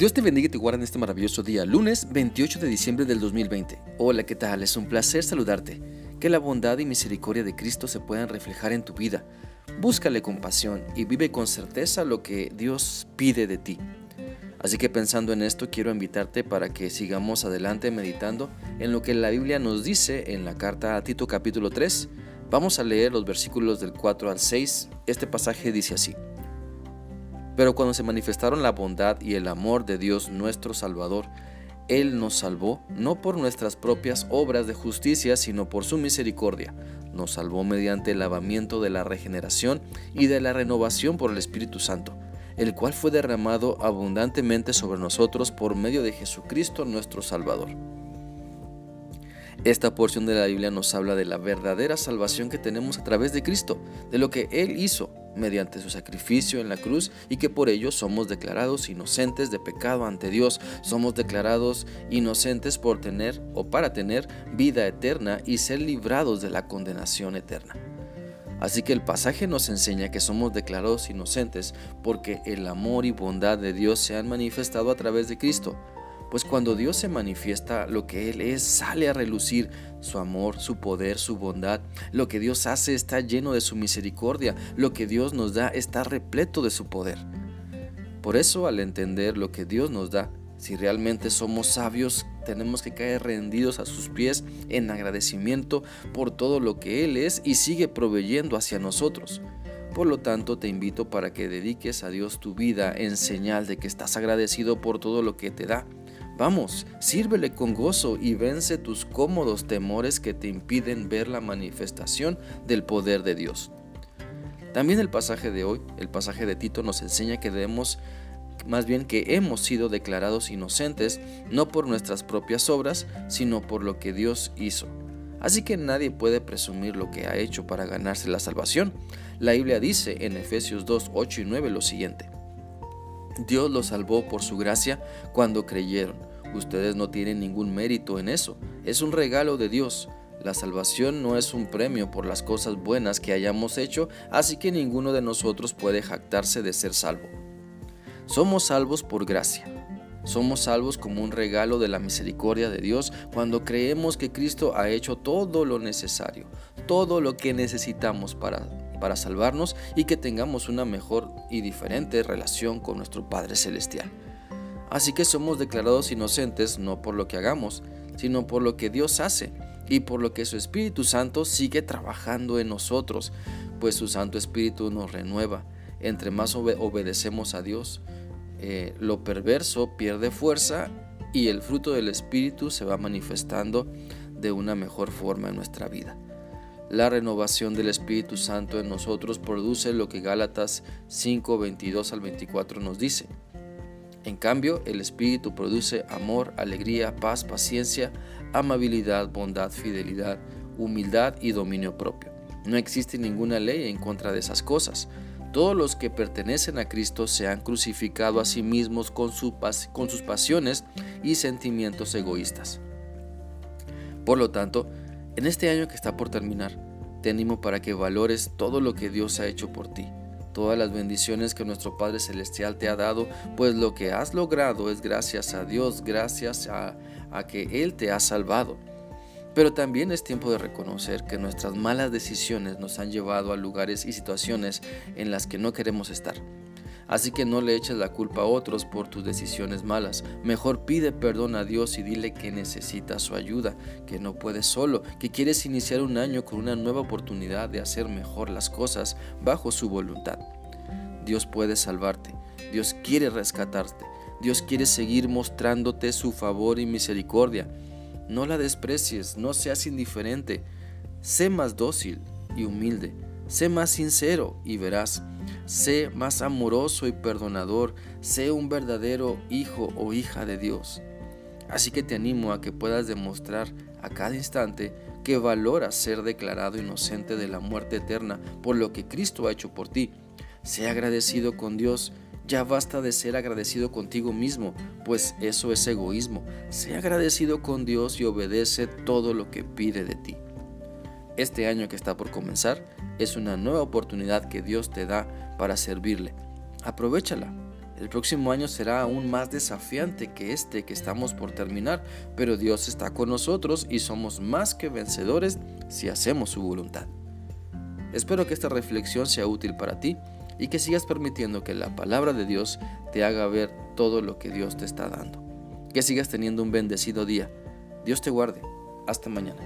Dios te bendiga y te guarde en este maravilloso día, lunes 28 de diciembre del 2020. Hola, ¿qué tal? Es un placer saludarte. Que la bondad y misericordia de Cristo se puedan reflejar en tu vida. Búscale compasión y vive con certeza lo que Dios pide de ti. Así que pensando en esto, quiero invitarte para que sigamos adelante meditando en lo que la Biblia nos dice en la carta a Tito capítulo 3. Vamos a leer los versículos del 4 al 6. Este pasaje dice así. Pero cuando se manifestaron la bondad y el amor de Dios nuestro Salvador, Él nos salvó no por nuestras propias obras de justicia, sino por su misericordia. Nos salvó mediante el lavamiento de la regeneración y de la renovación por el Espíritu Santo, el cual fue derramado abundantemente sobre nosotros por medio de Jesucristo nuestro Salvador. Esta porción de la Biblia nos habla de la verdadera salvación que tenemos a través de Cristo, de lo que Él hizo mediante su sacrificio en la cruz y que por ello somos declarados inocentes de pecado ante Dios, somos declarados inocentes por tener o para tener vida eterna y ser librados de la condenación eterna. Así que el pasaje nos enseña que somos declarados inocentes porque el amor y bondad de Dios se han manifestado a través de Cristo pues cuando Dios se manifiesta, lo que Él es sale a relucir su amor, su poder, su bondad. Lo que Dios hace está lleno de su misericordia. Lo que Dios nos da está repleto de su poder. Por eso al entender lo que Dios nos da, si realmente somos sabios, tenemos que caer rendidos a sus pies en agradecimiento por todo lo que Él es y sigue proveyendo hacia nosotros. Por lo tanto, te invito para que dediques a Dios tu vida en señal de que estás agradecido por todo lo que te da Vamos, sírvele con gozo y vence tus cómodos temores que te impiden ver la manifestación del poder de Dios. También el pasaje de hoy, el pasaje de Tito, nos enseña que debemos, más bien que hemos sido declarados inocentes no por nuestras propias obras, sino por lo que Dios hizo. Así que nadie puede presumir lo que ha hecho para ganarse la salvación. La Biblia dice en Efesios 2, 8 y 9 lo siguiente. Dios los salvó por su gracia cuando creyeron Ustedes no tienen ningún mérito en eso. Es un regalo de Dios. La salvación no es un premio por las cosas buenas que hayamos hecho, así que ninguno de nosotros puede jactarse de ser salvo. Somos salvos por gracia. Somos salvos como un regalo de la misericordia de Dios cuando creemos que Cristo ha hecho todo lo necesario, todo lo que necesitamos para, para salvarnos y que tengamos una mejor y diferente relación con nuestro Padre Celestial. Así que somos declarados inocentes no por lo que hagamos, sino por lo que Dios hace y por lo que su Espíritu Santo sigue trabajando en nosotros, pues su Santo Espíritu nos renueva. Entre más obedecemos a Dios, eh, lo perverso pierde fuerza y el fruto del Espíritu se va manifestando de una mejor forma en nuestra vida. La renovación del Espíritu Santo en nosotros produce lo que Gálatas 5, 22 al 24 nos dice. En cambio, el Espíritu produce amor, alegría, paz, paciencia, amabilidad, bondad, fidelidad, humildad y dominio propio. No existe ninguna ley en contra de esas cosas. Todos los que pertenecen a Cristo se han crucificado a sí mismos con, sus pasiones y sentimientos egoístas. Por lo tanto, en este año que está por terminar, te animo para que valores todo lo que Dios ha hecho por ti todas las bendiciones que nuestro Padre Celestial te ha dado, pues lo que has logrado es gracias a Dios, gracias a, que Él te ha salvado. Pero también es tiempo de reconocer que nuestras malas decisiones nos han llevado a lugares y situaciones en las que no queremos estar. Así que no le eches la culpa a otros por tus decisiones malas. Mejor pide perdón a Dios y dile que necesitas su ayuda, que no puedes solo, que quieres iniciar un año con una nueva oportunidad de hacer mejor las cosas bajo su voluntad. Dios puede salvarte. Dios quiere rescatarte. Dios quiere seguir mostrándote su favor y misericordia. No la desprecies, no seas indiferente. Sé más dócil y humilde. Sé más sincero y verás Sé más amoroso y perdonador. Sé un verdadero hijo o hija de Dios. Así que te animo a que puedas demostrar a cada instante que valoras ser declarado inocente de la muerte eterna por lo que Cristo ha hecho por ti. Sé agradecido con Dios. Ya basta de ser agradecido contigo mismo, pues eso es egoísmo. Sé agradecido con Dios y obedece todo lo que pide de ti. Este año que está por comenzar es una nueva oportunidad que Dios te da para servirle. Aprovechala. El próximo año será aún más desafiante que este que estamos por terminar, pero Dios está con nosotros y somos más que vencedores si hacemos su voluntad. Espero que esta reflexión sea útil para ti y que sigas permitiendo que la palabra de Dios te haga ver todo lo que Dios te está dando. Que sigas teniendo un bendecido día. Dios te guarde. Hasta mañana.